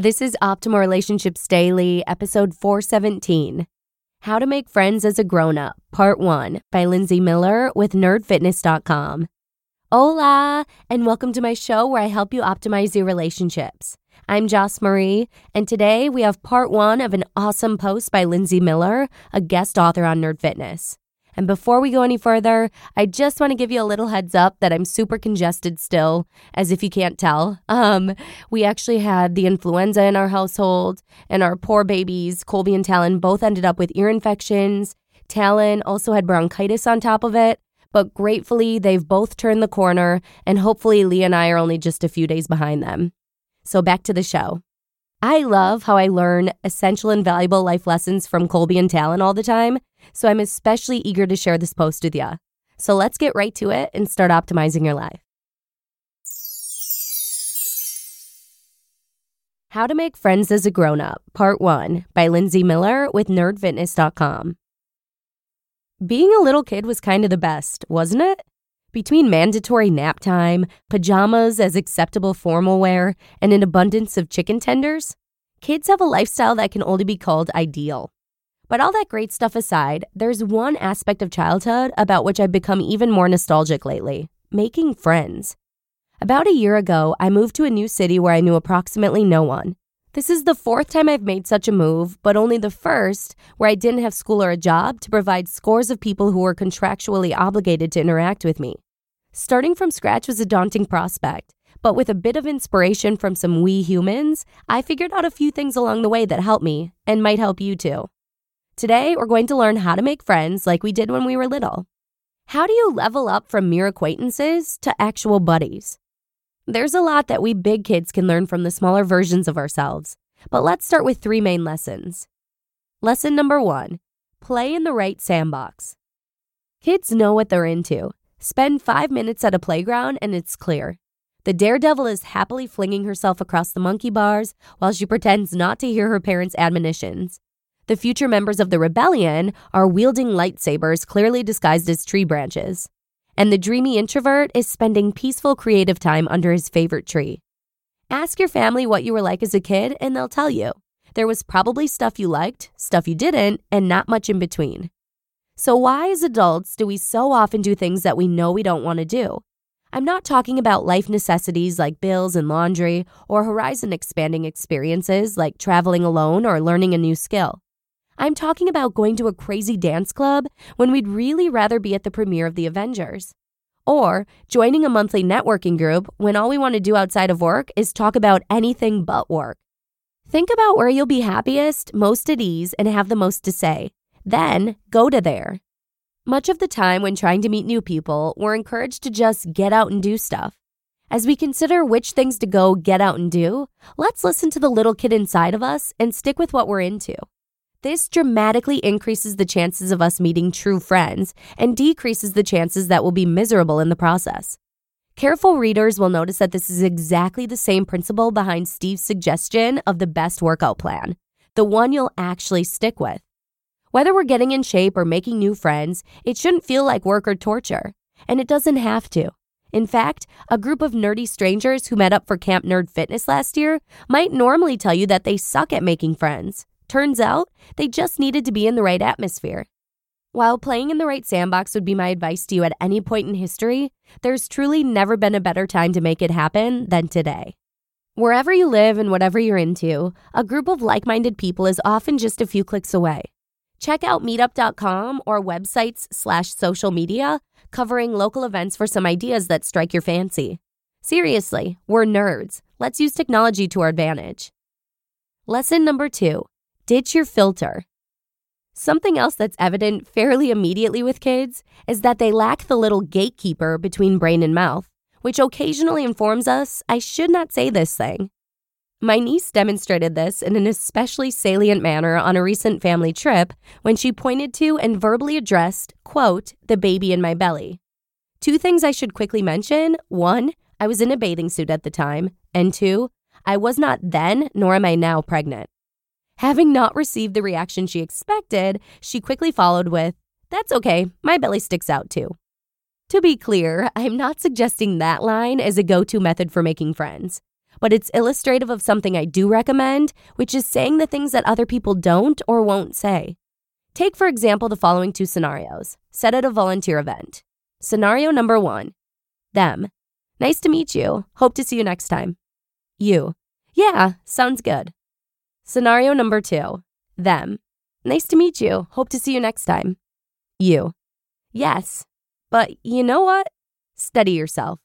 This is Optimal Relationships Daily, episode 417 How to Make Friends as a Grown Up, Part 1 by Lindsay Miller with nerdfitness.com. Hola, and welcome to my show where I help you optimize your relationships. I'm Joss Marie, and today we have part one of an awesome post by Lindsay Miller, a guest author on Nerd Fitness. And before we go any further, I just want to give you a little heads up that I'm super congested still, as if you can't tell. Um, we actually had the influenza in our household, and our poor babies, Colby and Talon, both ended up with ear infections. Talon also had bronchitis on top of it, but gratefully, they've both turned the corner, and hopefully, Lee and I are only just a few days behind them. So back to the show. I love how I learn essential and valuable life lessons from Colby and Talon all the time, so I'm especially eager to share this post with you. So let's get right to it and start optimizing your life. How to Make Friends as a Grown Up, Part 1 by Lindsay Miller with nerdfitness.com. Being a little kid was kind of the best, wasn't it? Between mandatory nap time, pajamas as acceptable formal wear, and an abundance of chicken tenders, kids have a lifestyle that can only be called ideal. But all that great stuff aside, there's one aspect of childhood about which I've become even more nostalgic lately making friends. About a year ago, I moved to a new city where I knew approximately no one. This is the fourth time I've made such a move, but only the first where I didn't have school or a job to provide scores of people who were contractually obligated to interact with me. Starting from scratch was a daunting prospect, but with a bit of inspiration from some wee humans, I figured out a few things along the way that helped me and might help you too. Today, we're going to learn how to make friends like we did when we were little. How do you level up from mere acquaintances to actual buddies? There's a lot that we big kids can learn from the smaller versions of ourselves, but let's start with three main lessons. Lesson number one play in the right sandbox. Kids know what they're into. Spend five minutes at a playground and it's clear. The daredevil is happily flinging herself across the monkey bars while she pretends not to hear her parents' admonitions. The future members of the rebellion are wielding lightsabers clearly disguised as tree branches and the dreamy introvert is spending peaceful creative time under his favorite tree. Ask your family what you were like as a kid, and they'll tell you. There was probably stuff you liked, stuff you didn't, and not much in between. So, why as adults do we so often do things that we know we don't want to do? I'm not talking about life necessities like bills and laundry or horizon expanding experiences like traveling alone or learning a new skill. I'm talking about going to a crazy dance club when we'd really rather be at the premiere of The Avengers. Or joining a monthly networking group when all we want to do outside of work is talk about anything but work. Think about where you'll be happiest, most at ease, and have the most to say. Then go to there. Much of the time, when trying to meet new people, we're encouraged to just get out and do stuff. As we consider which things to go get out and do, let's listen to the little kid inside of us and stick with what we're into. This dramatically increases the chances of us meeting true friends and decreases the chances that we'll be miserable in the process. Careful readers will notice that this is exactly the same principle behind Steve's suggestion of the best workout plan, the one you'll actually stick with. Whether we're getting in shape or making new friends, it shouldn't feel like work or torture, and it doesn't have to. In fact, a group of nerdy strangers who met up for Camp Nerd Fitness last year might normally tell you that they suck at making friends. Turns out, they just needed to be in the right atmosphere. While playing in the right sandbox would be my advice to you at any point in history, there's truly never been a better time to make it happen than today. Wherever you live and whatever you're into, a group of like minded people is often just a few clicks away. Check out meetup.com or websites slash social media covering local events for some ideas that strike your fancy. Seriously, we're nerds. Let's use technology to our advantage. Lesson number two ditch your filter. Something else that's evident fairly immediately with kids is that they lack the little gatekeeper between brain and mouth, which occasionally informs us I should not say this thing. My niece demonstrated this in an especially salient manner on a recent family trip when she pointed to and verbally addressed, quote, the baby in my belly. Two things I should quickly mention. One, I was in a bathing suit at the time. And two, I was not then, nor am I now pregnant. Having not received the reaction she expected, she quickly followed with, That's okay, my belly sticks out too. To be clear, I'm not suggesting that line as a go to method for making friends but it's illustrative of something I do recommend, which is saying the things that other people don't or won't say. Take, for example, the following two scenarios set at a volunteer event. Scenario number one Them. Nice to meet you. Hope to see you next time. You. Yeah, sounds good. Scenario number two Them. Nice to meet you. Hope to see you next time. You. Yes. But you know what? Steady yourself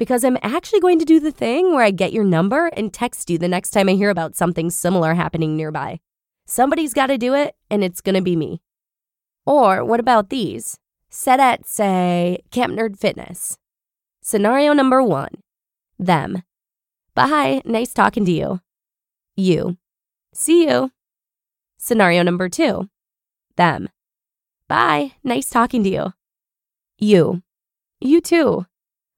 because I'm actually going to do the thing where I get your number and text you the next time I hear about something similar happening nearby. Somebody's got to do it, and it's going to be me. Or what about these? Set at, say, Camp Nerd Fitness. Scenario number one them. Bye, nice talking to you. You. See you. Scenario number two them. Bye, nice talking to you. You. You too.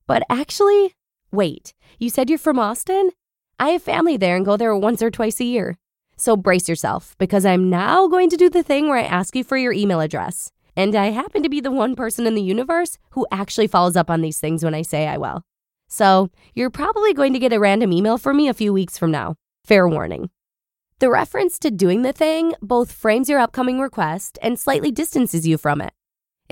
But actually, wait, you said you're from Austin? I have family there and go there once or twice a year. So brace yourself because I'm now going to do the thing where I ask you for your email address. And I happen to be the one person in the universe who actually follows up on these things when I say I will. So you're probably going to get a random email from me a few weeks from now. Fair warning. The reference to doing the thing both frames your upcoming request and slightly distances you from it.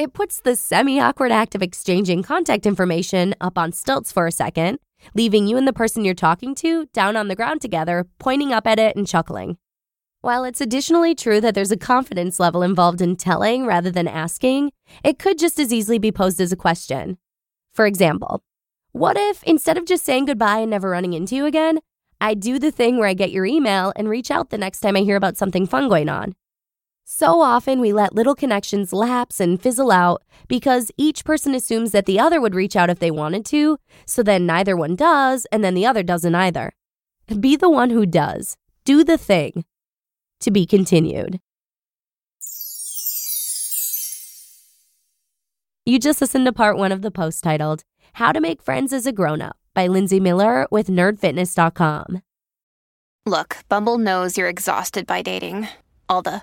It puts the semi awkward act of exchanging contact information up on stilts for a second, leaving you and the person you're talking to down on the ground together, pointing up at it and chuckling. While it's additionally true that there's a confidence level involved in telling rather than asking, it could just as easily be posed as a question. For example, what if instead of just saying goodbye and never running into you again, I do the thing where I get your email and reach out the next time I hear about something fun going on? So often we let little connections lapse and fizzle out because each person assumes that the other would reach out if they wanted to, so then neither one does, and then the other doesn't either. Be the one who does. Do the thing. To be continued. You just listened to part one of the post titled How to Make Friends as a Grown Up by Lindsay Miller with nerdfitness.com. Look, Bumble knows you're exhausted by dating. All the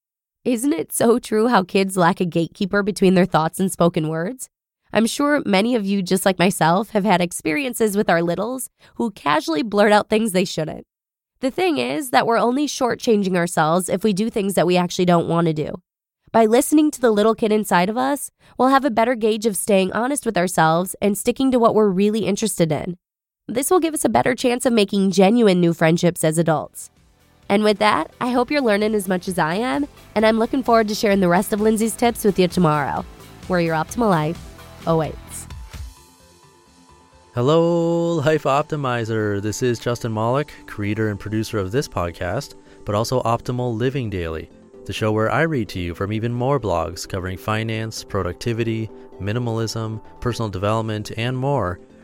Isn't it so true how kids lack a gatekeeper between their thoughts and spoken words? I'm sure many of you, just like myself, have had experiences with our littles who casually blurt out things they shouldn't. The thing is that we're only shortchanging ourselves if we do things that we actually don't want to do. By listening to the little kid inside of us, we'll have a better gauge of staying honest with ourselves and sticking to what we're really interested in. This will give us a better chance of making genuine new friendships as adults. And with that, I hope you're learning as much as I am, and I'm looking forward to sharing the rest of Lindsay's tips with you tomorrow, where your optimal life awaits. Oh, Hello, Life Optimizer. This is Justin Malik, creator and producer of this podcast, but also Optimal Living Daily, the show where I read to you from even more blogs covering finance, productivity, minimalism, personal development, and more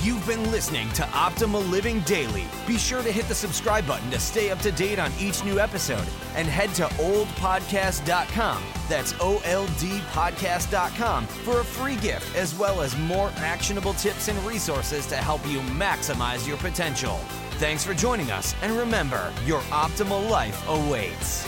You've been listening to Optimal Living Daily. Be sure to hit the subscribe button to stay up to date on each new episode and head to oldpodcast.com. That's O L D podcast.com for a free gift as well as more actionable tips and resources to help you maximize your potential. Thanks for joining us, and remember, your optimal life awaits.